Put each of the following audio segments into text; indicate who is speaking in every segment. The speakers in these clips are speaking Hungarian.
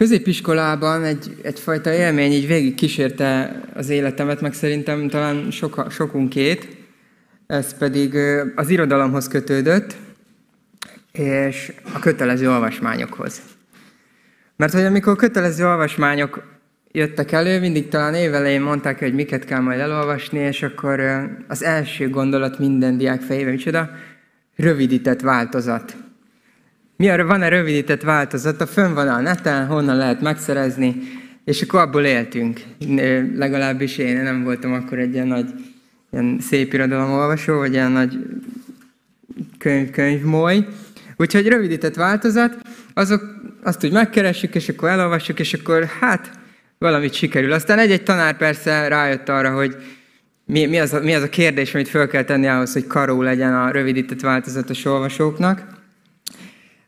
Speaker 1: Középiskolában egy, egyfajta élmény így végig kísérte az életemet, meg szerintem talán soka, sokunkét. Ez pedig az irodalomhoz kötődött, és a kötelező olvasmányokhoz. Mert hogy amikor kötelező olvasmányok jöttek elő, mindig talán évelején mondták, hogy miket kell majd elolvasni, és akkor az első gondolat minden diák fejében, micsoda? Rövidített változat. Mi arra van-e rövidített változata? Fönn van a neten, honnan lehet megszerezni, és akkor abból éltünk. Legalábbis én nem voltam akkor egy ilyen nagy ilyen szép irodalomolvasó, vagy ilyen nagy könyv, könyvmoly. Úgyhogy rövidített változat, azok, azt úgy megkeressük, és akkor elolvassuk, és akkor hát valamit sikerül. Aztán egy-egy tanár persze rájött arra, hogy mi, mi, az a, mi az a kérdés, amit föl kell tenni ahhoz, hogy karó legyen a rövidített változatos olvasóknak.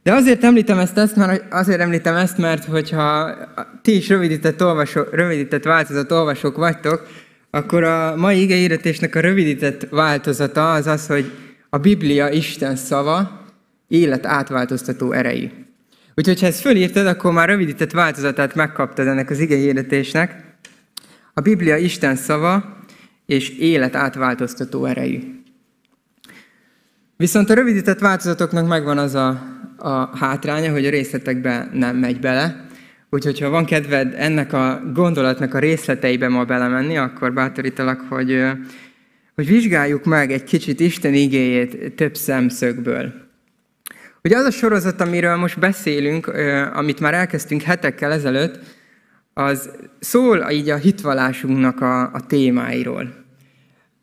Speaker 1: De azért említem ezt, ezt mert, azért említem ezt, mert hogyha ti is rövidített, olvasó, rövidített változat olvasók vagytok, akkor a mai igeíretésnek a rövidített változata az az, hogy a Biblia Isten szava élet átváltoztató erejű. Úgyhogy ha ezt fölírtad, akkor már rövidített változatát megkaptad ennek az igehirdetésnek. A Biblia Isten szava és élet átváltoztató erejű. Viszont a rövidített változatoknak megvan az a, a hátránya, hogy a részletekbe nem megy bele. Úgyhogy ha van kedved ennek a gondolatnak a részleteibe ma belemenni, akkor bátorítalak, hogy, hogy vizsgáljuk meg egy kicsit Isten igéjét több szemszögből. Ugye az a sorozat, amiről most beszélünk, amit már elkezdtünk hetekkel ezelőtt, az szól így a hitvallásunknak a, a témáiról.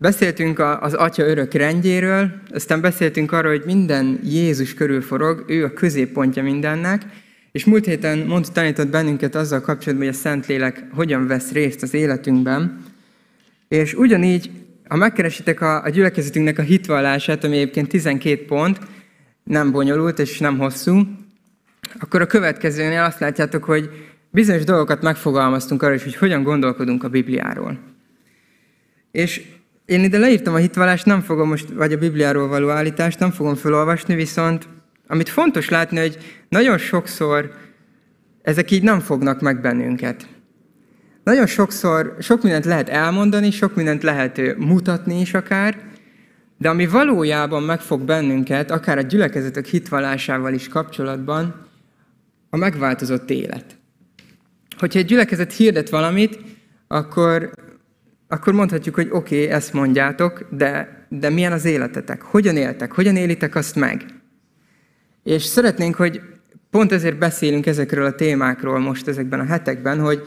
Speaker 1: Beszéltünk az Atya örök rendjéről, aztán beszéltünk arról, hogy minden Jézus körül forog, ő a középpontja mindennek, és múlt héten mond, tanított bennünket azzal kapcsolatban, hogy a Szentlélek hogyan vesz részt az életünkben, és ugyanígy, ha megkeresitek a, a gyülekezetünknek a hitvallását, ami egyébként 12 pont, nem bonyolult és nem hosszú, akkor a következőnél azt látjátok, hogy bizonyos dolgokat megfogalmaztunk arra is, hogy hogyan gondolkodunk a Bibliáról. És én ide leírtam a hitvallást, nem fogom most, vagy a Bibliáról való állítást, nem fogom felolvasni, viszont amit fontos látni, hogy nagyon sokszor ezek így nem fognak meg bennünket. Nagyon sokszor, sok mindent lehet elmondani, sok mindent lehet mutatni is akár, de ami valójában megfog bennünket, akár a gyülekezetek hitvallásával is kapcsolatban, a megváltozott élet. Hogyha egy gyülekezet hirdet valamit, akkor, akkor mondhatjuk, hogy oké, okay, ezt mondjátok, de, de milyen az életetek? Hogyan éltek? Hogyan élitek azt meg? És szeretnénk, hogy pont ezért beszélünk ezekről a témákról most ezekben a hetekben, hogy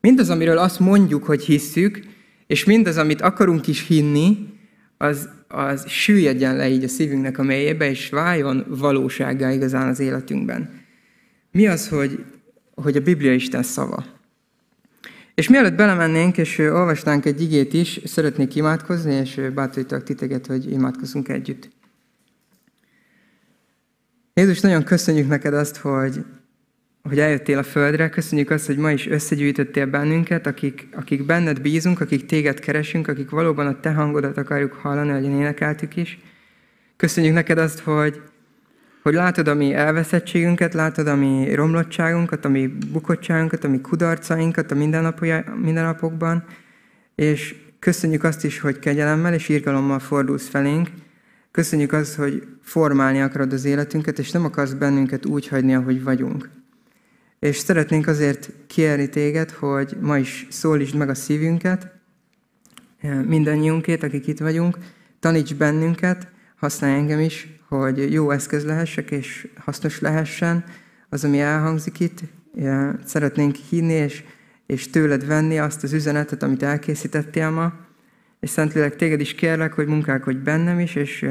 Speaker 1: mindaz, amiről azt mondjuk, hogy hisszük, és mindaz, amit akarunk is hinni, az, az süllyedjen le így a szívünknek a mélyébe, és váljon valósággá igazán az életünkben. Mi az, hogy, hogy a Biblia Isten szava? És mielőtt belemennénk, és olvasnánk egy igét is, szeretnék imádkozni, és bátorítok titeket, hogy imádkozunk együtt. Jézus, nagyon köszönjük neked azt, hogy, hogy eljöttél a földre, köszönjük azt, hogy ma is összegyűjtöttél bennünket, akik, akik benned bízunk, akik téged keresünk, akik valóban a te hangodat akarjuk hallani, ahogy énekeltük is. Köszönjük neked azt, hogy, hogy látod a mi elveszettségünket, látod a mi romlottságunkat, a mi bukottságunkat, a mi kudarcainkat a mindennapokban, és köszönjük azt is, hogy kegyelemmel és írgalommal fordulsz felénk, Köszönjük azt, hogy formálni akarod az életünket, és nem akarsz bennünket úgy hagyni, ahogy vagyunk. És szeretnénk azért kérni téged, hogy ma is szólítsd meg a szívünket, mindannyiunkét, akik itt vagyunk, taníts bennünket, használj engem is, hogy jó eszköz lehessek, és hasznos lehessen az, ami elhangzik itt. Szeretnénk hinni, és, és tőled venni azt az üzenetet, amit elkészítettél ma, és Szentlélek, téged is kérlek, hogy munkálkodj bennem is, és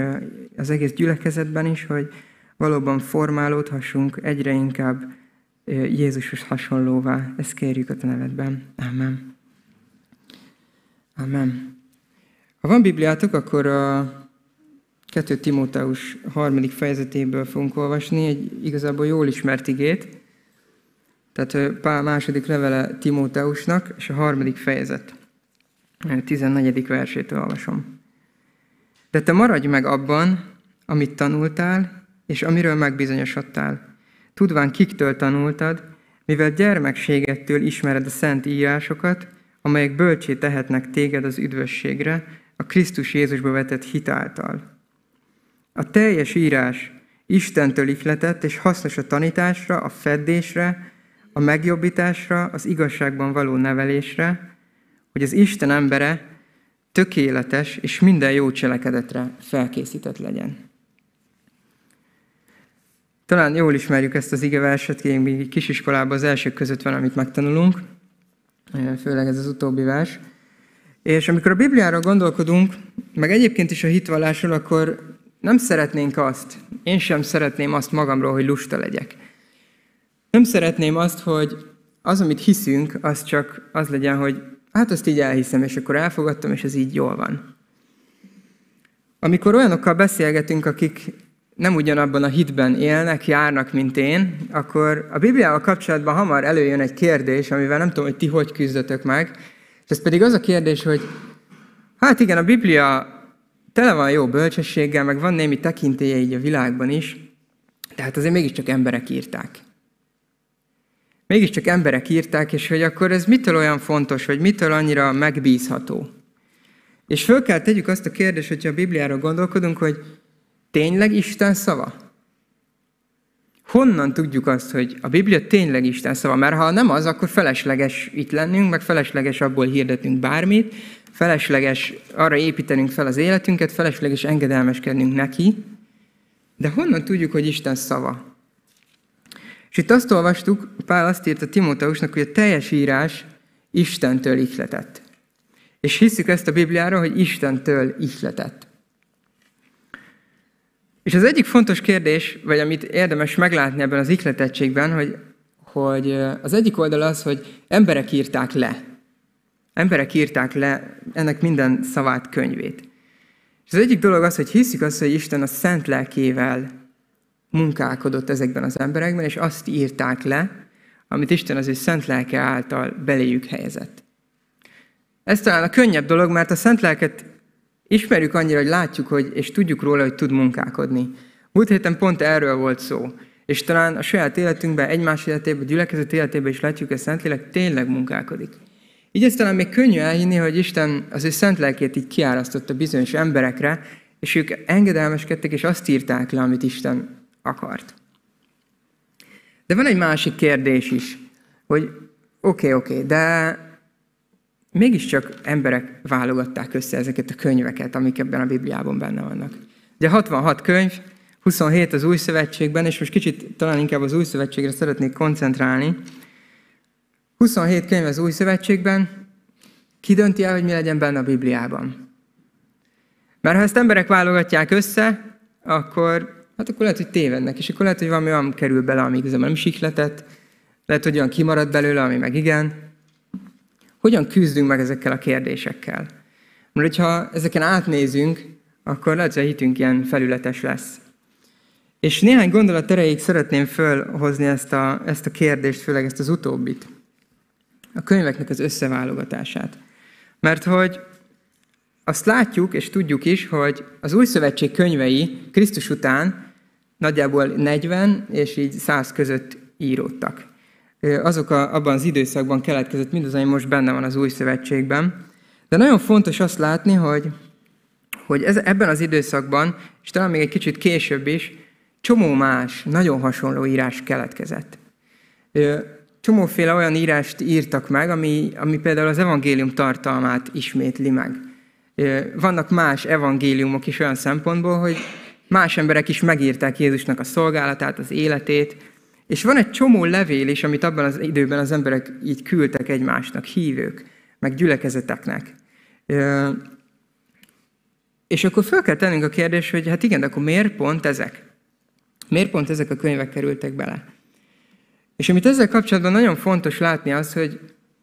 Speaker 1: az egész gyülekezetben is, hogy valóban formálódhassunk egyre inkább Jézushoz hasonlóvá. Ezt kérjük a te nevedben. Amen. Amen. Ha van Bibliátok, akkor a 2 Timóteus harmadik fejezetéből fogunk olvasni egy igazából jól ismert igét. Tehát Pál második levele Timóteusnak, és a harmadik fejezet. 14. versétől olvasom. De te maradj meg abban, amit tanultál, és amiről megbizonyosodtál. Tudván kiktől tanultad, mivel gyermekségettől ismered a szent írásokat, amelyek bölcsé tehetnek téged az üdvösségre, a Krisztus Jézusba vetett hit által. A teljes írás Istentől ihletett és hasznos a tanításra, a feddésre, a megjobbításra, az igazságban való nevelésre, hogy az Isten embere tökéletes és minden jó cselekedetre felkészített legyen. Talán jól ismerjük ezt az igeverset, még kisiskolában az elsők között van, amit megtanulunk, főleg ez az utóbbi vers. És amikor a Bibliára gondolkodunk, meg egyébként is a hitvallásról, akkor nem szeretnénk azt, én sem szeretném azt magamról, hogy lusta legyek. Nem szeretném azt, hogy az, amit hiszünk, az csak az legyen, hogy hát azt így elhiszem, és akkor elfogadtam, és ez így jól van. Amikor olyanokkal beszélgetünk, akik nem ugyanabban a hitben élnek, járnak, mint én, akkor a Bibliával kapcsolatban hamar előjön egy kérdés, amivel nem tudom, hogy ti hogy küzdötök meg, és ez pedig az a kérdés, hogy hát igen, a Biblia tele van jó bölcsességgel, meg van némi tekintélye így a világban is, de hát azért mégiscsak emberek írták. Mégiscsak emberek írták, és hogy akkor ez mitől olyan fontos, vagy mitől annyira megbízható. És föl kell tegyük azt a kérdést, hogyha a Bibliára gondolkodunk, hogy tényleg Isten szava? Honnan tudjuk azt, hogy a Biblia tényleg Isten szava? Mert ha nem az, akkor felesleges itt lennünk, meg felesleges abból hirdetünk bármit, felesleges arra építenünk fel az életünket, felesleges engedelmeskednünk neki, de honnan tudjuk, hogy Isten szava? És itt azt olvastuk, Pál azt írta Timóteusnak, hogy a teljes írás Istentől ihletett. És hiszük ezt a Bibliára, hogy Istentől ihletett. És az egyik fontos kérdés, vagy amit érdemes meglátni ebben az ihletettségben, hogy, hogy az egyik oldal az, hogy emberek írták le. Emberek írták le ennek minden szavát, könyvét. És az egyik dolog az, hogy hiszik azt, hogy Isten a szent lelkével munkálkodott ezekben az emberekben, és azt írták le, amit Isten az ő szent lelke által beléjük helyezett. Ez talán a könnyebb dolog, mert a szent lelket ismerjük annyira, hogy látjuk, hogy, és tudjuk róla, hogy tud munkálkodni. Múlt héten pont erről volt szó. És talán a saját életünkben, egymás életében, gyülekezet életében is látjuk, hogy a Szentlélek tényleg munkálkodik. Így ez talán még könnyű elhinni, hogy Isten az ő szent lelkét így kiárasztotta bizonyos emberekre, és ők engedelmeskedtek, és azt írták le, amit Isten akart. De van egy másik kérdés is, hogy oké, okay, oké, okay, de mégiscsak emberek válogatták össze ezeket a könyveket, amik ebben a Bibliában benne vannak. Ugye 66 könyv, 27 az új szövetségben, és most kicsit talán inkább az új szövetségre szeretnék koncentrálni. 27 könyv az új szövetségben, ki dönti el, hogy mi legyen benne a Bibliában? Mert ha ezt emberek válogatják össze, akkor, hát akkor lehet, hogy tévednek, és akkor lehet, hogy valami olyan kerül bele, ami igazából nem sikletett, lehet, hogy olyan kimarad belőle, ami meg igen. Hogyan küzdünk meg ezekkel a kérdésekkel? Mert hogyha ezeken átnézünk, akkor lehet, hogy a hitünk ilyen felületes lesz. És néhány gondolat erejéig szeretném fölhozni ezt a, ezt a kérdést, főleg ezt az utóbbit a könyveknek az összeválogatását. Mert hogy azt látjuk és tudjuk is, hogy az új szövetség könyvei Krisztus után nagyjából 40 és így 100 között íródtak. Azok a, abban az időszakban keletkezett mindaz, ami most benne van az új szövetségben. De nagyon fontos azt látni, hogy, hogy ez, ebben az időszakban, és talán még egy kicsit később is, csomó más, nagyon hasonló írás keletkezett csomóféle olyan írást írtak meg, ami, ami például az evangélium tartalmát ismétli meg. Vannak más evangéliumok is olyan szempontból, hogy más emberek is megírták Jézusnak a szolgálatát, az életét, és van egy csomó levél is, amit abban az időben az emberek így küldtek egymásnak, hívők, meg gyülekezeteknek. És akkor fel kell tennünk a kérdés, hogy hát igen, de akkor miért pont ezek? Miért pont ezek a könyvek kerültek bele? És amit ezzel kapcsolatban nagyon fontos látni az, hogy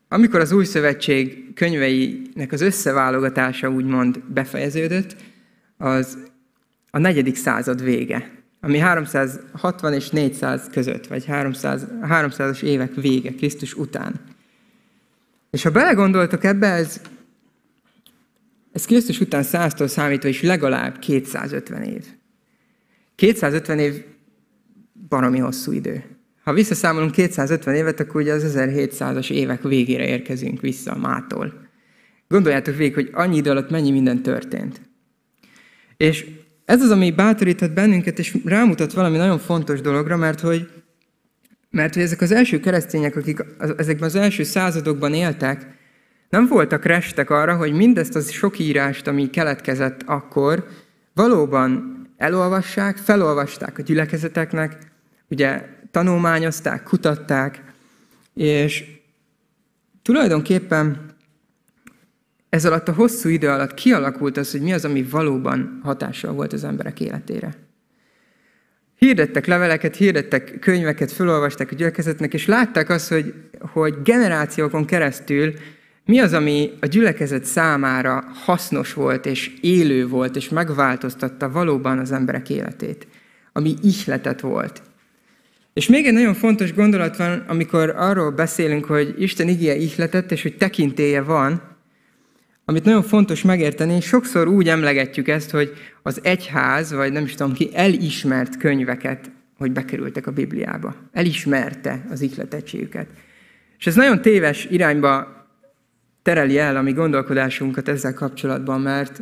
Speaker 1: amikor az új szövetség könyveinek az összeválogatása úgymond befejeződött, az a negyedik század vége, ami 360 és 400 között, vagy 300, 300-as évek vége, Krisztus után. És ha belegondoltok ebbe, ez, ez Krisztus után 100-tól számítva is legalább 250 év. 250 év baromi hosszú idő. Ha visszaszámolunk 250 évet, akkor ugye az 1700-as évek végére érkezünk vissza mától. Gondoljátok végig, hogy annyi idő alatt mennyi minden történt. És ez az, ami bátoríthat bennünket, és rámutat valami nagyon fontos dologra, mert hogy, mert hogy ezek az első keresztények, akik ezekben az első századokban éltek, nem voltak restek arra, hogy mindezt az sok írást, ami keletkezett akkor, valóban elolvassák, felolvasták a gyülekezeteknek, ugye tanulmányozták, kutatták, és tulajdonképpen ez alatt a hosszú idő alatt kialakult az, hogy mi az, ami valóban hatással volt az emberek életére. Hirdettek leveleket, hirdettek könyveket, felolvasták a gyülekezetnek, és látták azt, hogy, hogy generációkon keresztül mi az, ami a gyülekezet számára hasznos volt, és élő volt, és megváltoztatta valóban az emberek életét, ami ihletet volt. És még egy nagyon fontos gondolat van, amikor arról beszélünk, hogy Isten igéje ihletett, és hogy tekintéje van, amit nagyon fontos megérteni, sokszor úgy emlegetjük ezt, hogy az egyház, vagy nem is tudom ki, elismert könyveket, hogy bekerültek a Bibliába. Elismerte az ihletettségüket. És ez nagyon téves irányba tereli el a mi gondolkodásunkat ezzel kapcsolatban, mert,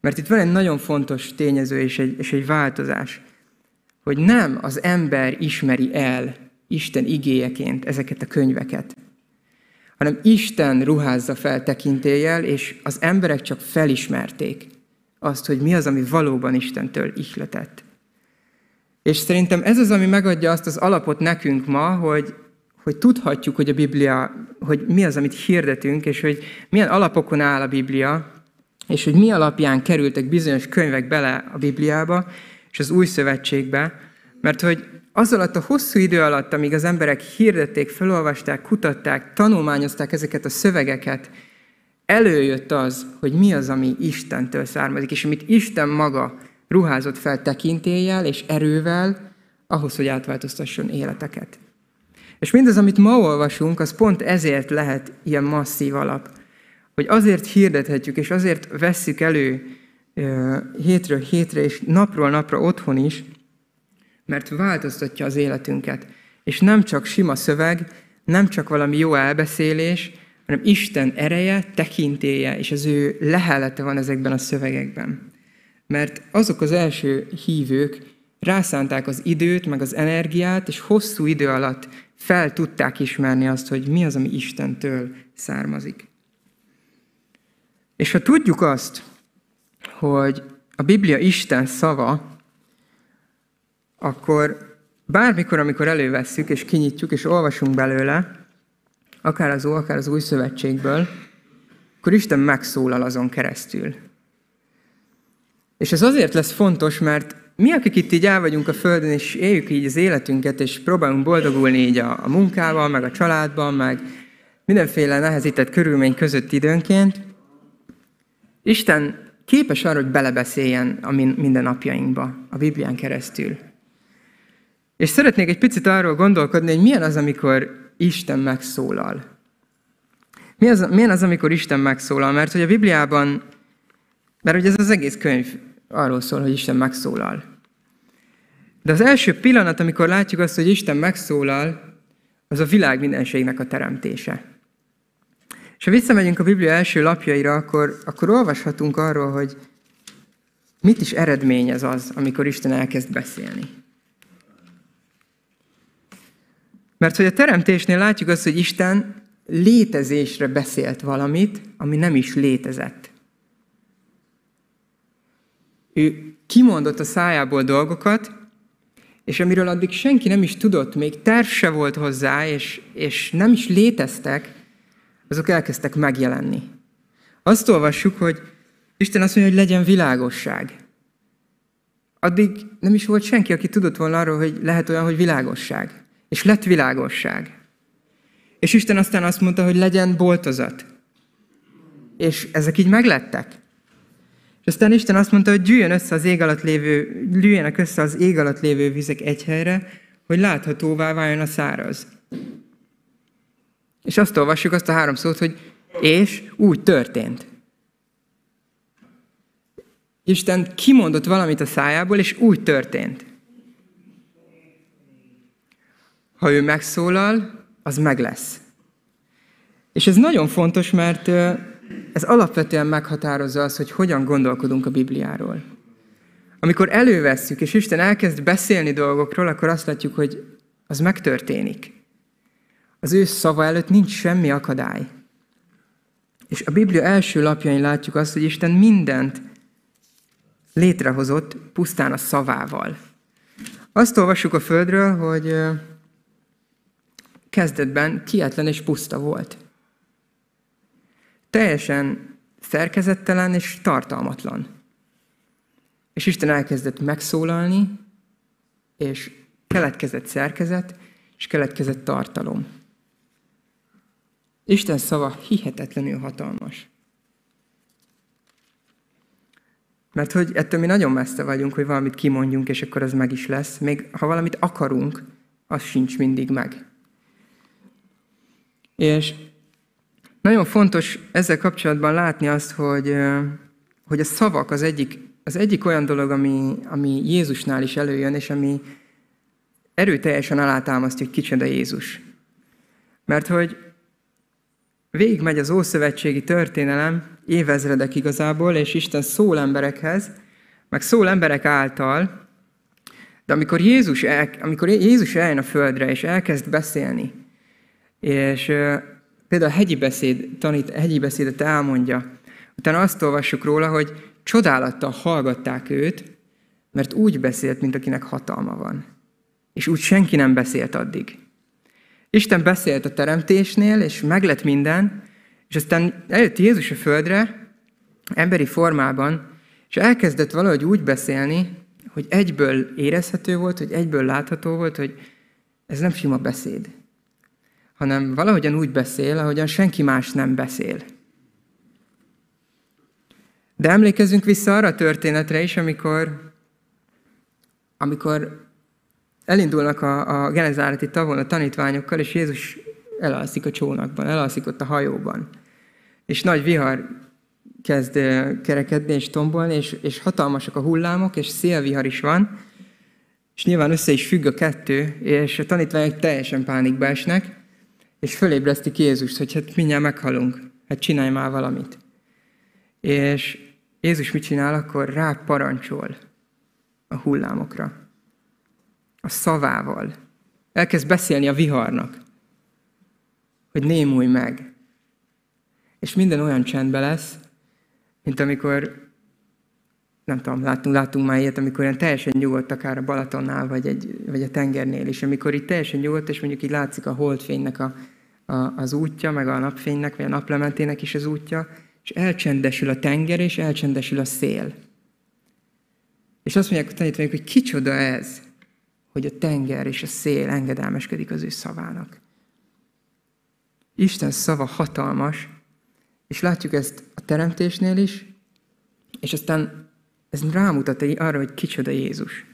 Speaker 1: mert itt van egy nagyon fontos tényező és egy, és egy változás, hogy nem az ember ismeri el Isten igéjeként ezeket a könyveket, hanem Isten ruházza fel tekintéllyel, és az emberek csak felismerték azt, hogy mi az, ami valóban Istentől ihletett. És szerintem ez az, ami megadja azt az alapot nekünk ma, hogy, hogy tudhatjuk, hogy a Biblia, hogy mi az, amit hirdetünk, és hogy milyen alapokon áll a Biblia, és hogy mi alapján kerültek bizonyos könyvek bele a Bibliába, és az új szövetségbe, mert hogy az alatt a hosszú idő alatt, amíg az emberek hirdették, felolvasták, kutatták, tanulmányozták ezeket a szövegeket, előjött az, hogy mi az, ami Istentől származik, és amit Isten maga ruházott fel tekintéllyel és erővel, ahhoz, hogy átváltoztasson életeket. És mindaz, amit ma olvasunk, az pont ezért lehet ilyen masszív alap. Hogy azért hirdethetjük, és azért vesszük elő hétről hétre, és napról napra otthon is, mert változtatja az életünket. És nem csak sima szöveg, nem csak valami jó elbeszélés, hanem Isten ereje, tekintéje, és az ő lehelete van ezekben a szövegekben. Mert azok az első hívők rászánták az időt, meg az energiát, és hosszú idő alatt fel tudták ismerni azt, hogy mi az, ami Istentől származik. És ha tudjuk azt, hogy a Biblia Isten szava, akkor bármikor, amikor elővesszük és kinyitjuk és olvasunk belőle, akár az Ó, akár az Új Szövetségből, akkor Isten megszólal azon keresztül. És ez azért lesz fontos, mert mi, akik itt így el vagyunk a Földön, és éljük így az életünket, és próbálunk boldogulni így a, a munkával, meg a családban, meg mindenféle nehezített körülmény között időnként, Isten képes arra, hogy belebeszéljen a minden napjainkba, a Biblián keresztül. És szeretnék egy picit arról gondolkodni, hogy milyen az, amikor Isten megszólal. Mi az, milyen az, amikor Isten megszólal? Mert hogy a Bibliában, mert hogy ez az egész könyv arról szól, hogy Isten megszólal. De az első pillanat, amikor látjuk azt, hogy Isten megszólal, az a világ mindenségnek a teremtése. És ha visszamegyünk a Biblia első lapjaira, akkor, akkor olvashatunk arról, hogy mit is eredményez az, amikor Isten elkezd beszélni. Mert hogy a teremtésnél látjuk azt, hogy Isten létezésre beszélt valamit, ami nem is létezett. Ő kimondott a szájából dolgokat, és amiről addig senki nem is tudott, még terv se volt hozzá, és, és nem is léteztek, azok elkezdtek megjelenni. Azt olvassuk, hogy Isten azt mondja, hogy legyen világosság. Addig nem is volt senki, aki tudott volna arról, hogy lehet olyan, hogy világosság. És lett világosság. És Isten aztán azt mondta, hogy legyen boltozat. És ezek így meglettek. És aztán Isten azt mondta, hogy gyűjjön össze az ég alatt lévő, gyűjjenek össze az ég alatt lévő vizek egy helyre, hogy láthatóvá váljon a száraz. És azt olvassuk azt a három szót, hogy és úgy történt. Isten kimondott valamit a szájából, és úgy történt. ha ő megszólal, az meg lesz. És ez nagyon fontos, mert ez alapvetően meghatározza azt, hogy hogyan gondolkodunk a Bibliáról. Amikor elővesszük, és Isten elkezd beszélni dolgokról, akkor azt látjuk, hogy az megtörténik. Az ő szava előtt nincs semmi akadály. És a Biblia első lapjain látjuk azt, hogy Isten mindent létrehozott pusztán a szavával. Azt olvassuk a Földről, hogy kezdetben kietlen és puszta volt. Teljesen szerkezettelen és tartalmatlan. És Isten elkezdett megszólalni, és keletkezett szerkezet, és keletkezett tartalom. Isten szava hihetetlenül hatalmas. Mert hogy ettől mi nagyon messze vagyunk, hogy valamit kimondjunk, és akkor az meg is lesz. Még ha valamit akarunk, az sincs mindig meg. És nagyon fontos ezzel kapcsolatban látni azt, hogy, hogy a szavak az egyik, az egyik olyan dolog, ami, ami Jézusnál is előjön, és ami erőteljesen alátámasztja, hogy kicsoda Jézus. Mert hogy végigmegy az Ószövetségi történelem évezredek igazából, és Isten szól emberekhez, meg szól emberek által, de amikor Jézus, el, amikor Jézus eljön a földre, és elkezd beszélni, és például a hegyi, beszéd, tanít, hegyi beszédet elmondja, utána azt olvassuk róla, hogy csodálattal hallgatták őt, mert úgy beszélt, mint akinek hatalma van. És úgy senki nem beszélt addig. Isten beszélt a teremtésnél, és meglett minden, és aztán eljött Jézus a földre, emberi formában, és elkezdett valahogy úgy beszélni, hogy egyből érezhető volt, hogy egyből látható volt, hogy ez nem sima beszéd, hanem valahogyan úgy beszél, ahogyan senki más nem beszél. De emlékezzünk vissza arra a történetre is, amikor, amikor elindulnak a, a Genezáreti tavon a tanítványokkal, és Jézus elalszik a csónakban, elalszik ott a hajóban. És nagy vihar kezd kerekedni és tombolni, és, és hatalmasak a hullámok, és szélvihar is van, és nyilván össze is függ a kettő, és a tanítványok teljesen pánikba esnek, és fölébresztik Jézust, hogy hát mindjárt meghalunk, hát csinálj már valamit. És Jézus mit csinál, akkor rá parancsol a hullámokra a szavával. Elkezd beszélni a viharnak, hogy némulj meg. És minden olyan csendbe lesz, mint amikor, nem tudom, látunk, látunk már ilyet, amikor ilyen teljesen nyugodt, akár a Balatonnál, vagy, egy, vagy a tengernél is, amikor itt teljesen nyugodt, és mondjuk így látszik a holdfénynek a, a, az útja, meg a napfénynek, vagy a naplementének is az útja, és elcsendesül a tenger, és elcsendesül a szél. És azt mondják a tanítványok, hogy kicsoda ez? Hogy a tenger és a szél engedelmeskedik az ő szavának. Isten szava hatalmas, és látjuk ezt a teremtésnél is, és aztán ez rámutat arra, hogy kicsoda Jézus.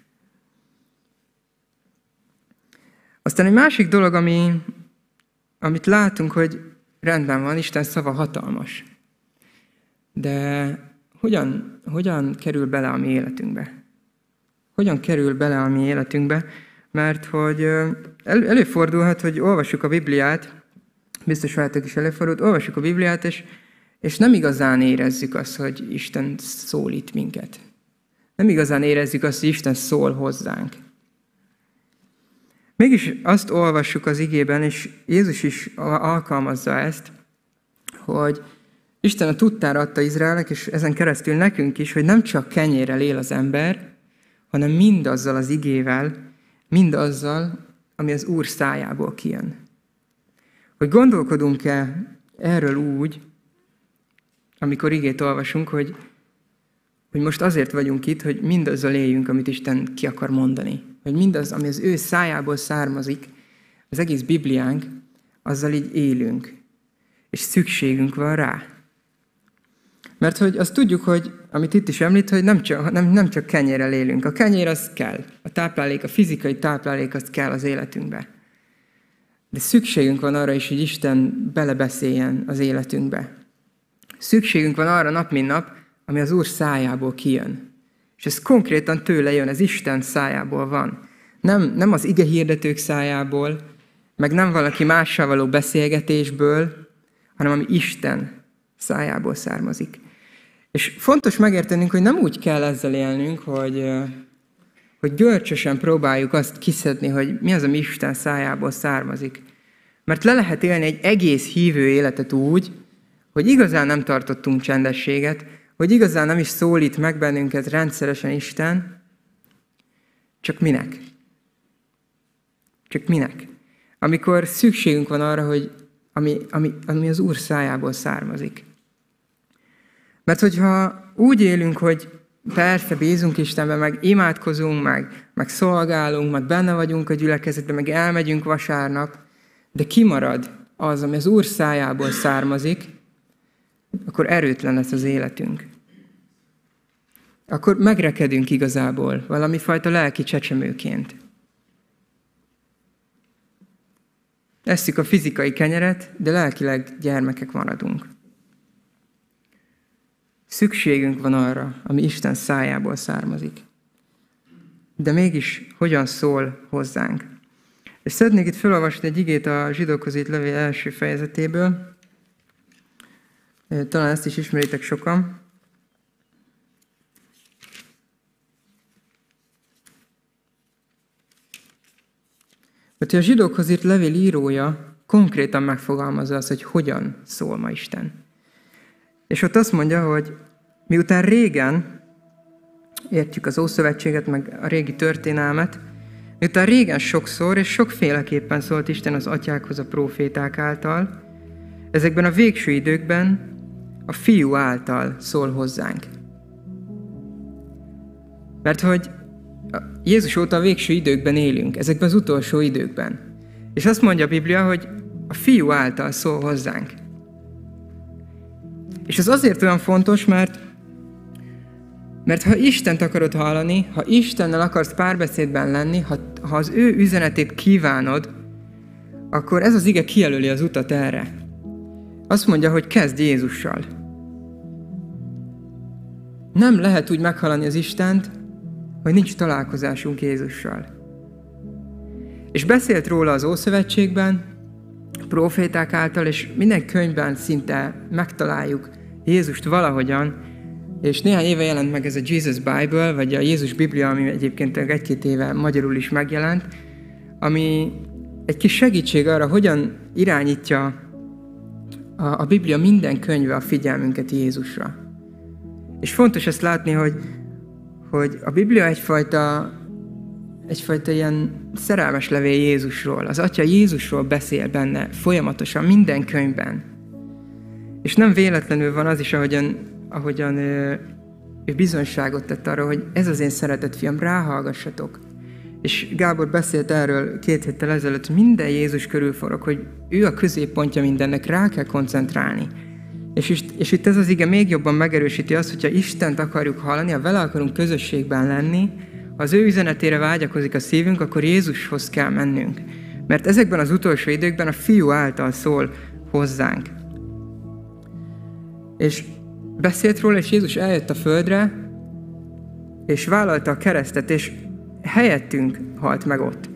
Speaker 1: Aztán egy másik dolog, ami, amit látunk, hogy rendben van, Isten szava hatalmas. De hogyan, hogyan kerül bele a mi életünkbe? Hogyan kerül bele a mi életünkbe, mert hogy el, előfordulhat, hogy olvassuk a Bibliát, biztos veletek is előfordult, olvassuk a Bibliát, és, és nem igazán érezzük azt, hogy Isten szólít minket. Nem igazán érezzük azt, hogy Isten szól hozzánk. Mégis azt olvassuk az igében, és Jézus is alkalmazza ezt, hogy Isten a tudtára adta Izraelnek, és ezen keresztül nekünk is, hogy nem csak kenyérrel él az ember, hanem mindazzal az igével, mindazzal, ami az Úr szájából kijön. Hogy gondolkodunk-e erről úgy, amikor igét olvasunk, hogy, hogy most azért vagyunk itt, hogy mindazzal éljünk, amit Isten ki akar mondani. Hogy mindaz, ami az ő szájából származik, az egész Bibliánk, azzal így élünk. És szükségünk van rá. Mert hogy azt tudjuk, hogy amit itt is említ, hogy nem csak, nem, nem csak kenyérrel élünk. A kenyér az kell. A táplálék, a fizikai táplálék az kell az életünkbe. De szükségünk van arra is, hogy Isten belebeszéljen az életünkbe. Szükségünk van arra nap, mint nap, ami az Úr szájából kijön. És ez konkrétan tőle jön, ez Isten szájából van. Nem, nem az ige hirdetők szájából, meg nem valaki mással való beszélgetésből, hanem ami Isten szájából származik. És fontos megértenünk, hogy nem úgy kell ezzel élnünk, hogy, hogy görcsösen próbáljuk azt kiszedni, hogy mi az, ami Isten szájából származik. Mert le lehet élni egy egész hívő életet úgy, hogy igazán nem tartottunk csendességet, hogy igazán nem is szólít meg bennünket rendszeresen Isten, csak minek? Csak minek? Amikor szükségünk van arra, hogy ami, ami, ami az Úr szájából származik. Mert hogyha úgy élünk, hogy persze bízunk Istenben, meg imádkozunk, meg, meg szolgálunk, meg benne vagyunk a gyülekezetben, meg elmegyünk vasárnap, de kimarad az, ami az Úr szájából származik, akkor erőtlen lesz az életünk. Akkor megrekedünk igazából valami fajta lelki csecsemőként. Esszük a fizikai kenyeret, de lelkileg gyermekek maradunk. Szükségünk van arra, ami Isten szájából származik. De mégis hogyan szól hozzánk? És szeretnék itt felolvasni egy igét a zsidókhoz itt levél első fejezetéből. Talán ezt is ismeritek sokan. Mert a zsidókhoz írt levél írója konkrétan megfogalmazza azt, hogy hogyan szól ma Isten. És ott azt mondja, hogy miután régen, értjük az Ószövetséget, meg a régi történelmet, miután régen sokszor és sokféleképpen szólt Isten az atyákhoz a proféták által, ezekben a végső időkben a fiú által szól hozzánk. Mert hogy Jézus óta a végső időkben élünk, ezekben az utolsó időkben. És azt mondja a Biblia, hogy a fiú által szól hozzánk. És ez azért olyan fontos, mert mert ha Istent akarod hallani, ha Istennel akarsz párbeszédben lenni, ha, ha az ő üzenetét kívánod, akkor ez az ige kijelöli az utat erre. Azt mondja, hogy kezd Jézussal. Nem lehet úgy meghallani az Istent, hogy nincs találkozásunk Jézussal. És beszélt róla az Ószövetségben, proféták által, és minden könyvben szinte megtaláljuk Jézust valahogyan, és néhány éve jelent meg ez a Jesus Bible, vagy a Jézus Biblia, ami egyébként egy-két éve magyarul is megjelent, ami egy kis segítség arra, hogyan irányítja a, a Biblia minden könyve a figyelmünket Jézusra. És fontos ezt látni, hogy hogy a Biblia egyfajta, egyfajta ilyen szerelmes levél Jézusról. Az Atya Jézusról beszél benne folyamatosan, minden könyvben. És nem véletlenül van az is, ahogyan, ahogyan ő, ő bizonyságot tett arra, hogy ez az én szeretett fiam, ráhallgassatok. És Gábor beszélt erről két héttel ezelőtt, minden Jézus körül forog, hogy ő a középpontja mindennek, rá kell koncentrálni. És, is, és itt ez az ige még jobban megerősíti azt, hogyha Istent akarjuk hallani, ha vele akarunk közösségben lenni, ha az ő üzenetére vágyakozik a szívünk, akkor Jézushoz kell mennünk. Mert ezekben az utolsó időkben a fiú által szól hozzánk. És beszélt róla, és Jézus eljött a földre, és vállalta a keresztet, és helyettünk halt meg ott.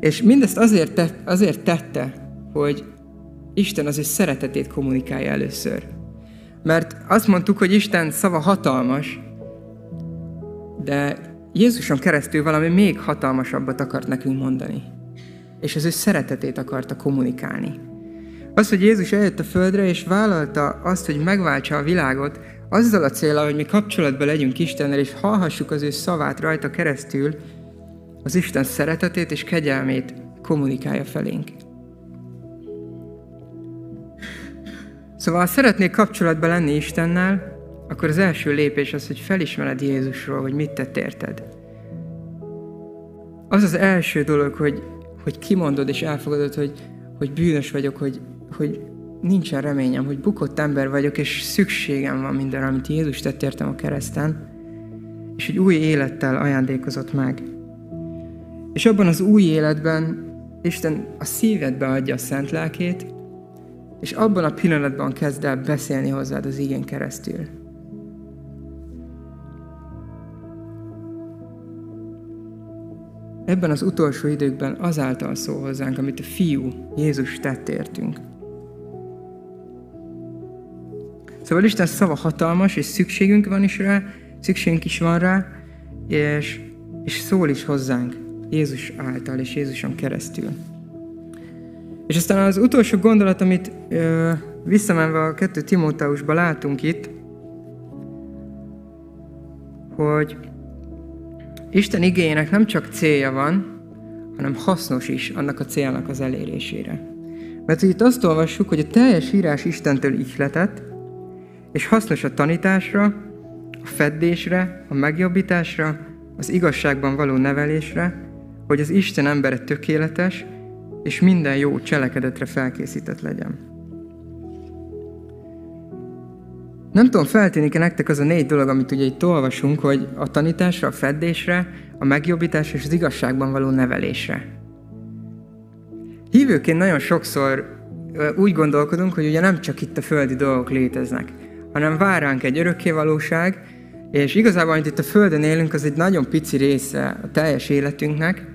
Speaker 1: És mindezt azért, te, azért tette, hogy Isten az ő szeretetét kommunikálja először. Mert azt mondtuk, hogy Isten szava hatalmas, de Jézuson keresztül valami még hatalmasabbat akart nekünk mondani. És az ő szeretetét akarta kommunikálni. Az, hogy Jézus eljött a földre, és vállalta azt, hogy megváltsa a világot, azzal a célra, hogy mi kapcsolatban legyünk Istennel, és hallhassuk az ő szavát rajta keresztül, az Isten szeretetét és kegyelmét kommunikálja felénk. Szóval, ha szeretnék kapcsolatban lenni Istennel, akkor az első lépés az, hogy felismered Jézusról, hogy mit tett érted. Az az első dolog, hogy, hogy kimondod és elfogadod, hogy, hogy bűnös vagyok, hogy, hogy nincsen reményem, hogy bukott ember vagyok, és szükségem van minden, amit Jézus tett értem a kereszten, és hogy új élettel ajándékozott meg. És abban az új életben Isten a szívedbe adja a szent lelkét, és abban a pillanatban kezd el beszélni hozzád az igén keresztül. ebben az utolsó időkben azáltal szól hozzánk, amit a fiú Jézus tett értünk. Szóval Isten szava hatalmas, és szükségünk van is rá, szükségünk is van rá, és, és szól is hozzánk Jézus által és Jézuson keresztül. És aztán az utolsó gondolat, amit ö, visszamenve a kettő Timóteusba látunk itt, hogy Isten igényének nem csak célja van, hanem hasznos is annak a célnak az elérésére. Mert itt azt olvassuk, hogy a teljes írás Istentől ihletett, és hasznos a tanításra, a feddésre, a megjobbításra, az igazságban való nevelésre, hogy az Isten embere tökéletes, és minden jó cselekedetre felkészített legyen. Nem tudom, feltűnik-e nektek az a négy dolog, amit ugye itt olvasunk, hogy a tanításra, a feddésre, a megjobbításra és az igazságban való nevelésre. Hívőként nagyon sokszor úgy gondolkodunk, hogy ugye nem csak itt a földi dolgok léteznek, hanem vár ránk egy örökké valóság, és igazából, amit itt a Földön élünk, az egy nagyon pici része a teljes életünknek,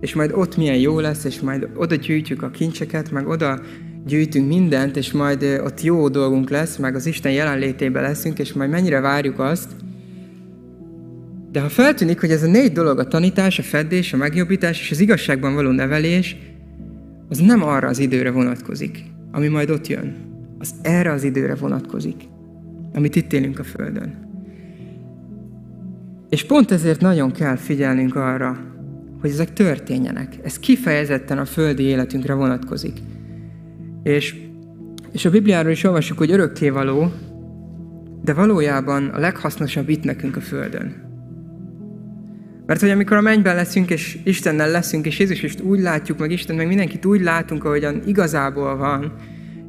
Speaker 1: és majd ott milyen jó lesz, és majd oda gyűjtjük a kincseket, meg oda gyűjtünk mindent, és majd ott jó dolgunk lesz, meg az Isten jelenlétében leszünk, és majd mennyire várjuk azt. De ha feltűnik, hogy ez a négy dolog, a tanítás, a feddés, a megjobbítás és az igazságban való nevelés, az nem arra az időre vonatkozik, ami majd ott jön. Az erre az időre vonatkozik, amit itt élünk a Földön. És pont ezért nagyon kell figyelnünk arra, hogy ezek történjenek. Ez kifejezetten a földi életünkre vonatkozik. És, és a Bibliáról is olvassuk, hogy örökkévaló, de valójában a leghasznosabb itt nekünk a Földön. Mert hogy amikor a mennyben leszünk, és Istennel leszünk, és Jézus is úgy látjuk, meg Isten, meg mindenkit úgy látunk, ahogyan igazából van,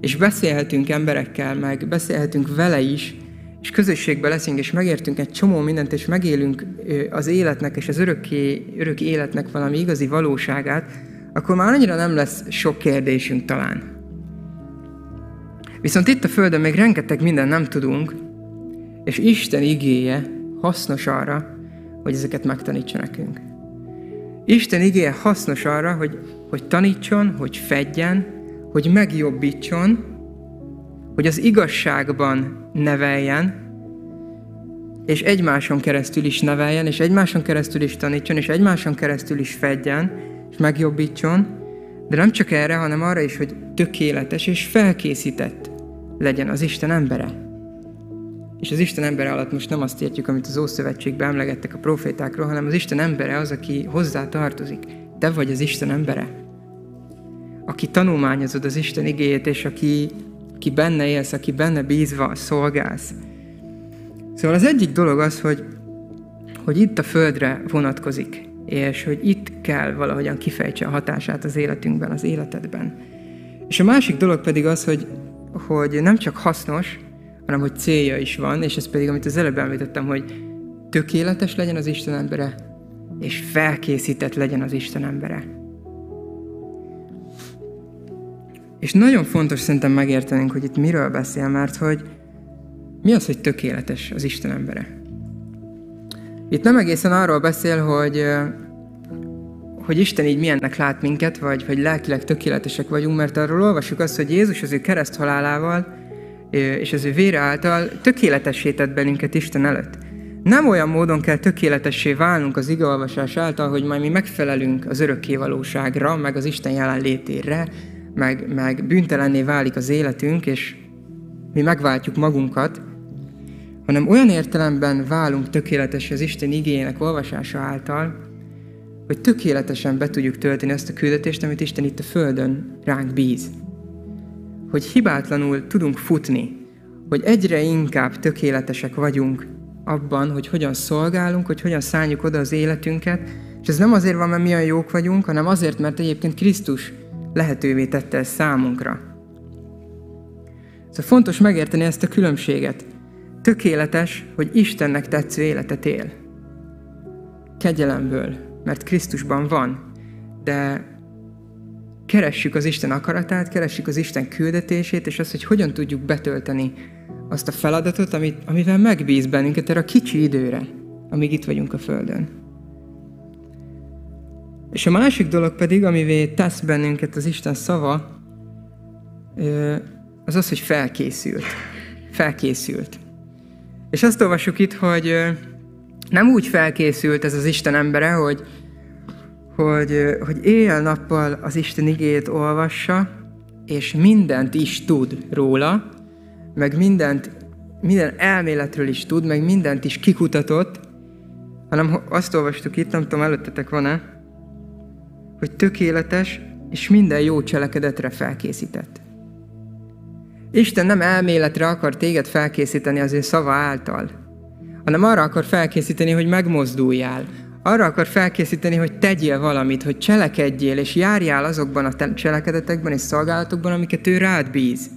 Speaker 1: és beszélhetünk emberekkel, meg beszélhetünk vele is, és közösségben leszünk, és megértünk egy csomó mindent, és megélünk az életnek és az örökké, örök életnek valami igazi valóságát, akkor már annyira nem lesz sok kérdésünk talán. Viszont itt a Földön még rengeteg minden nem tudunk, és Isten igéje hasznos arra, hogy ezeket megtanítsa nekünk. Isten igéje hasznos arra, hogy, hogy tanítson, hogy fedjen, hogy megjobbítson, hogy az igazságban neveljen, és egymáson keresztül is neveljen, és egymáson keresztül is tanítson, és egymáson keresztül is fedjen, és megjobbítson, de nem csak erre, hanem arra is, hogy tökéletes és felkészített legyen az Isten embere. És az Isten embere alatt most nem azt értjük, amit az Ószövetségben emlegettek a profétákról, hanem az Isten embere az, aki hozzá tartozik. Te vagy az Isten embere. Aki tanulmányozod az Isten igéjét, és aki aki benne élsz, aki benne bízva szolgálsz. Szóval az egyik dolog az, hogy, hogy itt a földre vonatkozik, és hogy itt kell valahogyan kifejtse a hatását az életünkben, az életedben. És a másik dolog pedig az, hogy, hogy nem csak hasznos, hanem hogy célja is van, és ez pedig, amit az előbb említettem, hogy tökéletes legyen az Isten embere, és felkészített legyen az Isten embere. És nagyon fontos szerintem megértenünk, hogy itt miről beszél, mert hogy mi az, hogy tökéletes az Isten embere. Itt nem egészen arról beszél, hogy, hogy Isten így milyennek lát minket, vagy hogy lelkileg tökéletesek vagyunk, mert arról olvasjuk azt, hogy Jézus az ő kereszt halálával és az ő vére által tökéletessé bennünket Isten előtt. Nem olyan módon kell tökéletessé válnunk az igazolvasás által, hogy majd mi megfelelünk az örökkévalóságra, meg az Isten jelenlétére, meg, meg bűntelenné válik az életünk, és mi megváltjuk magunkat, hanem olyan értelemben válunk tökéletes az Isten igényének olvasása által, hogy tökéletesen be tudjuk tölteni azt a küldetést, amit Isten itt a Földön ránk bíz. Hogy hibátlanul tudunk futni, hogy egyre inkább tökéletesek vagyunk abban, hogy hogyan szolgálunk, hogy hogyan szálljuk oda az életünket, és ez nem azért van, mert mi olyan jók vagyunk, hanem azért, mert egyébként Krisztus lehetővé tette ezt számunkra. Szóval fontos megérteni ezt a különbséget. Tökéletes, hogy Istennek tetsző életet él. Kegyelemből, mert Krisztusban van, de keressük az Isten akaratát, keressük az Isten küldetését, és azt, hogy hogyan tudjuk betölteni azt a feladatot, amit, amivel megbíz bennünket erre a kicsi időre, amíg itt vagyunk a Földön. És a másik dolog pedig, amivé tesz bennünket az Isten szava, az az, hogy felkészült. Felkészült. És azt olvassuk itt, hogy nem úgy felkészült ez az Isten embere, hogy, hogy, hogy éjjel-nappal az Isten igét olvassa, és mindent is tud róla, meg mindent, minden elméletről is tud, meg mindent is kikutatott, hanem azt olvastuk itt, nem tudom, előttetek van-e, hogy tökéletes és minden jó cselekedetre felkészített. Isten nem elméletre akar téged felkészíteni az ő szava által, hanem arra akar felkészíteni, hogy megmozduljál. Arra akar felkészíteni, hogy tegyél valamit, hogy cselekedjél, és járjál azokban a cselekedetekben és szolgálatokban, amiket ő rád bíz.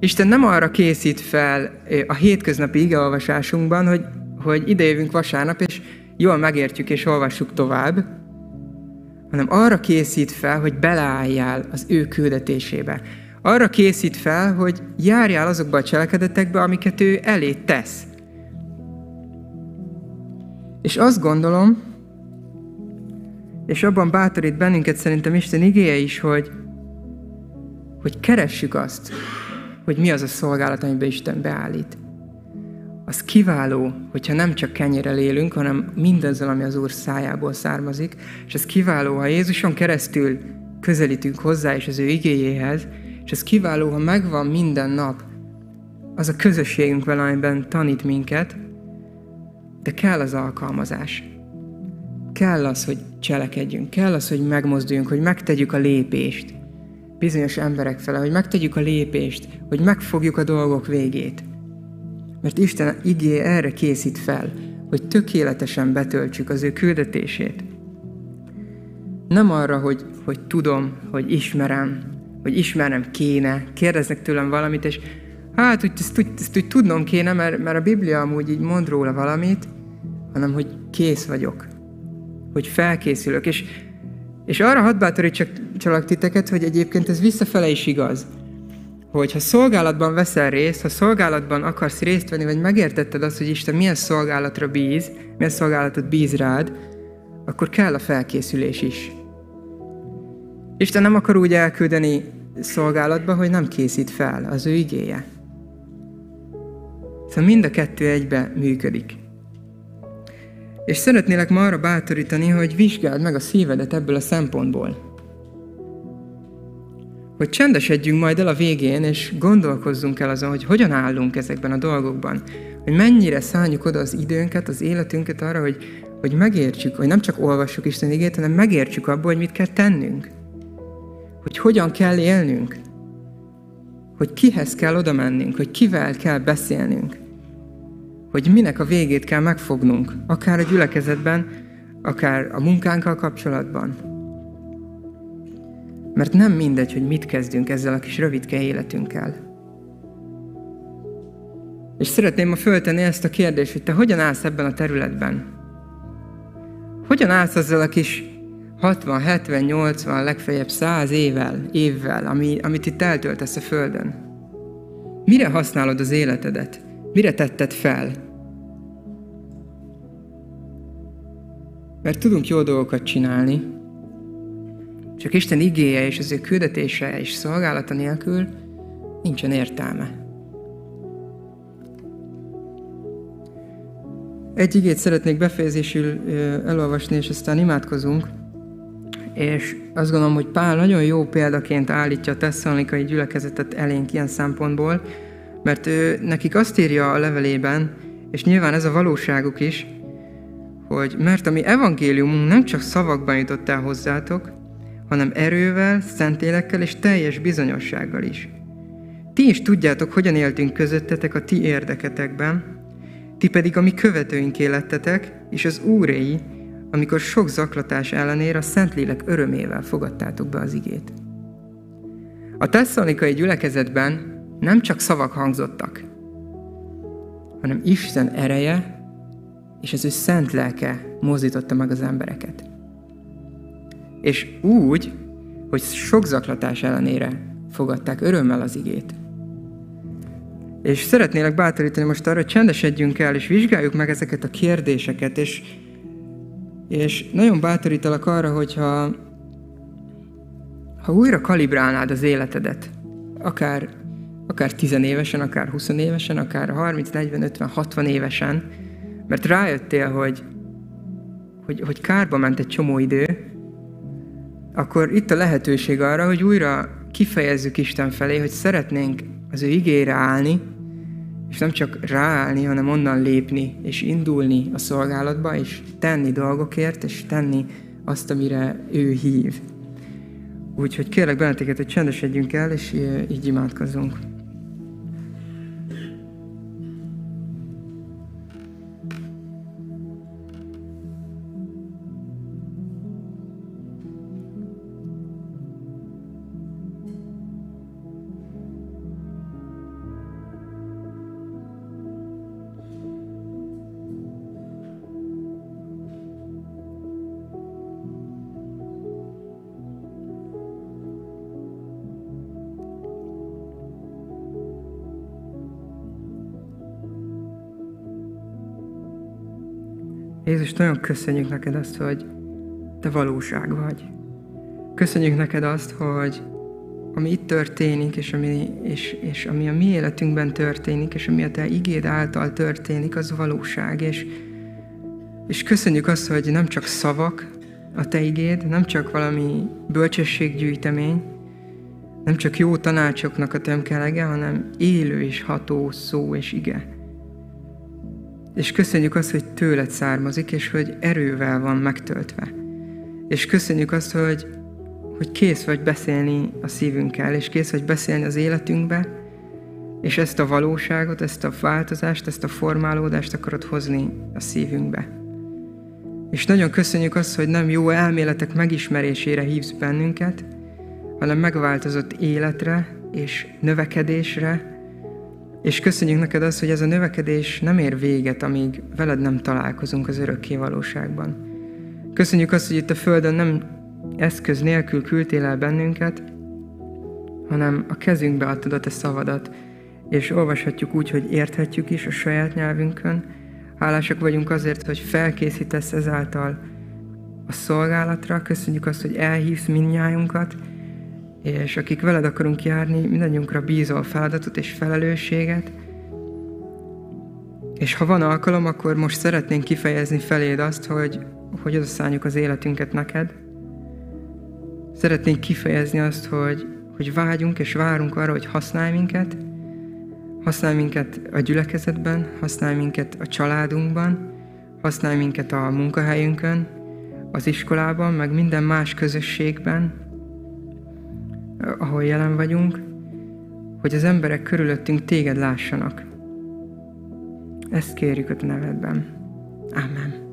Speaker 1: Isten nem arra készít fel a hétköznapi igeolvasásunkban, hogy, hogy idejövünk vasárnap, és jól megértjük és olvassuk tovább, hanem arra készít fel, hogy beleálljál az ő küldetésébe arra készít fel, hogy járjál azokba a cselekedetekbe, amiket ő elé tesz. És azt gondolom, és abban bátorít bennünket szerintem Isten igéje is, hogy, hogy keressük azt, hogy mi az a szolgálat, amiben Isten beállít. Az kiváló, hogyha nem csak kenyérrel élünk, hanem mindazzal, ami az Úr szájából származik, és ez kiváló, ha Jézuson keresztül közelítünk hozzá és az ő igéjéhez, és ez kiváló, ha megvan minden nap az a közösségünk vele, amiben tanít minket, de kell az alkalmazás. Kell az, hogy cselekedjünk, kell az, hogy megmozduljunk, hogy megtegyük a lépést bizonyos emberek fele, hogy megtegyük a lépést, hogy megfogjuk a dolgok végét. Mert Isten igé erre készít fel, hogy tökéletesen betöltsük az ő küldetését. Nem arra, hogy, hogy tudom, hogy ismerem, hogy ismernem kéne, kérdeznek tőlem valamit, és hát úgy, ezt, úgy, ezt úgy tudnom kéne, mert, mert a Biblia amúgy így mond róla valamit, hanem hogy kész vagyok, hogy felkészülök, és, és arra hadd bátorítsak titeket, hogy egyébként ez visszafele is igaz, hogy ha szolgálatban veszel részt, ha szolgálatban akarsz részt venni, vagy megértetted azt, hogy Isten milyen szolgálatra bíz, milyen szolgálatot bíz rád, akkor kell a felkészülés is. Isten nem akar úgy elküldeni szolgálatba, hogy nem készít fel az ő igéje. Szóval mind a kettő egybe működik. És szeretnélek ma arra bátorítani, hogy vizsgáld meg a szívedet ebből a szempontból. Hogy csendesedjünk majd el a végén, és gondolkozzunk el azon, hogy hogyan állunk ezekben a dolgokban. Hogy mennyire szálljuk oda az időnket, az életünket arra, hogy, hogy megértsük, hogy nem csak olvassuk Isten igét, hanem megértsük abból, hogy mit kell tennünk hogy hogyan kell élnünk, hogy kihez kell oda mennünk, hogy kivel kell beszélnünk, hogy minek a végét kell megfognunk, akár a gyülekezetben, akár a munkánkkal kapcsolatban. Mert nem mindegy, hogy mit kezdünk ezzel a kis rövidke életünkkel. És szeretném ma föltenni ezt a kérdést, hogy te hogyan állsz ebben a területben? Hogyan állsz azzal a kis 60, 70, 80, legfeljebb 100 évvel, évvel, ami, amit itt eltöltesz a Földön. Mire használod az életedet? Mire tetted fel? Mert tudunk jó dolgokat csinálni, csak Isten igéje és az ő küldetése és szolgálata nélkül nincsen értelme. Egy igét szeretnék befejezésül elolvasni, és aztán imádkozunk és azt gondolom, hogy Pál nagyon jó példaként állítja a tesszalonikai gyülekezetet elénk ilyen szempontból, mert ő nekik azt írja a levelében, és nyilván ez a valóságuk is, hogy mert a mi evangéliumunk nem csak szavakban jutott el hozzátok, hanem erővel, szentélekkel és teljes bizonyossággal is. Ti is tudjátok, hogyan éltünk közöttetek a ti érdeketekben, ti pedig a mi követőink élettetek, és az úréi, amikor sok zaklatás ellenére a Szentlélek örömével fogadtátok be az igét. A tesszalonikai gyülekezetben nem csak szavak hangzottak, hanem Isten ereje és az ő szent lelke mozdította meg az embereket. És úgy, hogy sok zaklatás ellenére fogadták örömmel az igét. És szeretnélek bátorítani most arra, hogy csendesedjünk el, és vizsgáljuk meg ezeket a kérdéseket, és És nagyon bátorítalak arra, hogyha ha újra kalibrálnád az életedet, akár, akár tizenévesen, akár 20 évesen, akár 30, 40, 50, 60 évesen, mert rájöttél, hogy, hogy, hogy kárba ment egy csomó idő, akkor itt a lehetőség arra, hogy újra kifejezzük Isten felé, hogy szeretnénk az ő igére állni, és nem csak ráállni, hanem onnan lépni, és indulni a szolgálatba, és tenni dolgokért, és tenni azt, amire ő hív. Úgyhogy kérlek benneteket, hogy csendesedjünk el, és így imádkozzunk. Jézus, nagyon köszönjük neked azt, hogy te valóság vagy. Köszönjük neked azt, hogy ami itt történik, és ami, és, és ami a mi életünkben történik, és ami a te igéd által történik, az valóság. És, és köszönjük azt, hogy nem csak szavak a te igéd, nem csak valami bölcsességgyűjtemény, nem csak jó tanácsoknak a tömkelege, hanem élő és ható szó és ige. És köszönjük azt, hogy tőled származik, és hogy erővel van megtöltve. És köszönjük azt, hogy, hogy kész vagy beszélni a szívünkkel, és kész vagy beszélni az életünkbe, és ezt a valóságot, ezt a változást, ezt a formálódást akarod hozni a szívünkbe. És nagyon köszönjük azt, hogy nem jó elméletek megismerésére hívsz bennünket, hanem megváltozott életre és növekedésre, és köszönjük neked azt, hogy ez a növekedés nem ér véget, amíg veled nem találkozunk az örökké valóságban. Köszönjük azt, hogy itt a Földön nem eszköz nélkül küldtél el bennünket, hanem a kezünkbe adtad a te szavadat, és olvashatjuk úgy, hogy érthetjük is a saját nyelvünkön. Hálásak vagyunk azért, hogy felkészítesz ezáltal a szolgálatra. Köszönjük azt, hogy elhívsz mindnyájunkat, és akik veled akarunk járni, mindannyiunkra bízol feladatot és felelősséget, és ha van alkalom, akkor most szeretnénk kifejezni feléd azt, hogy, hogy odaszálljuk az életünket neked. Szeretnénk kifejezni azt, hogy, hogy vágyunk és várunk arra, hogy használj minket, használj minket a gyülekezetben, használj minket a családunkban, használj minket a munkahelyünkön, az iskolában, meg minden más közösségben, ahol jelen vagyunk, hogy az emberek körülöttünk téged lássanak. Ezt kérjük a nevedben. Amen.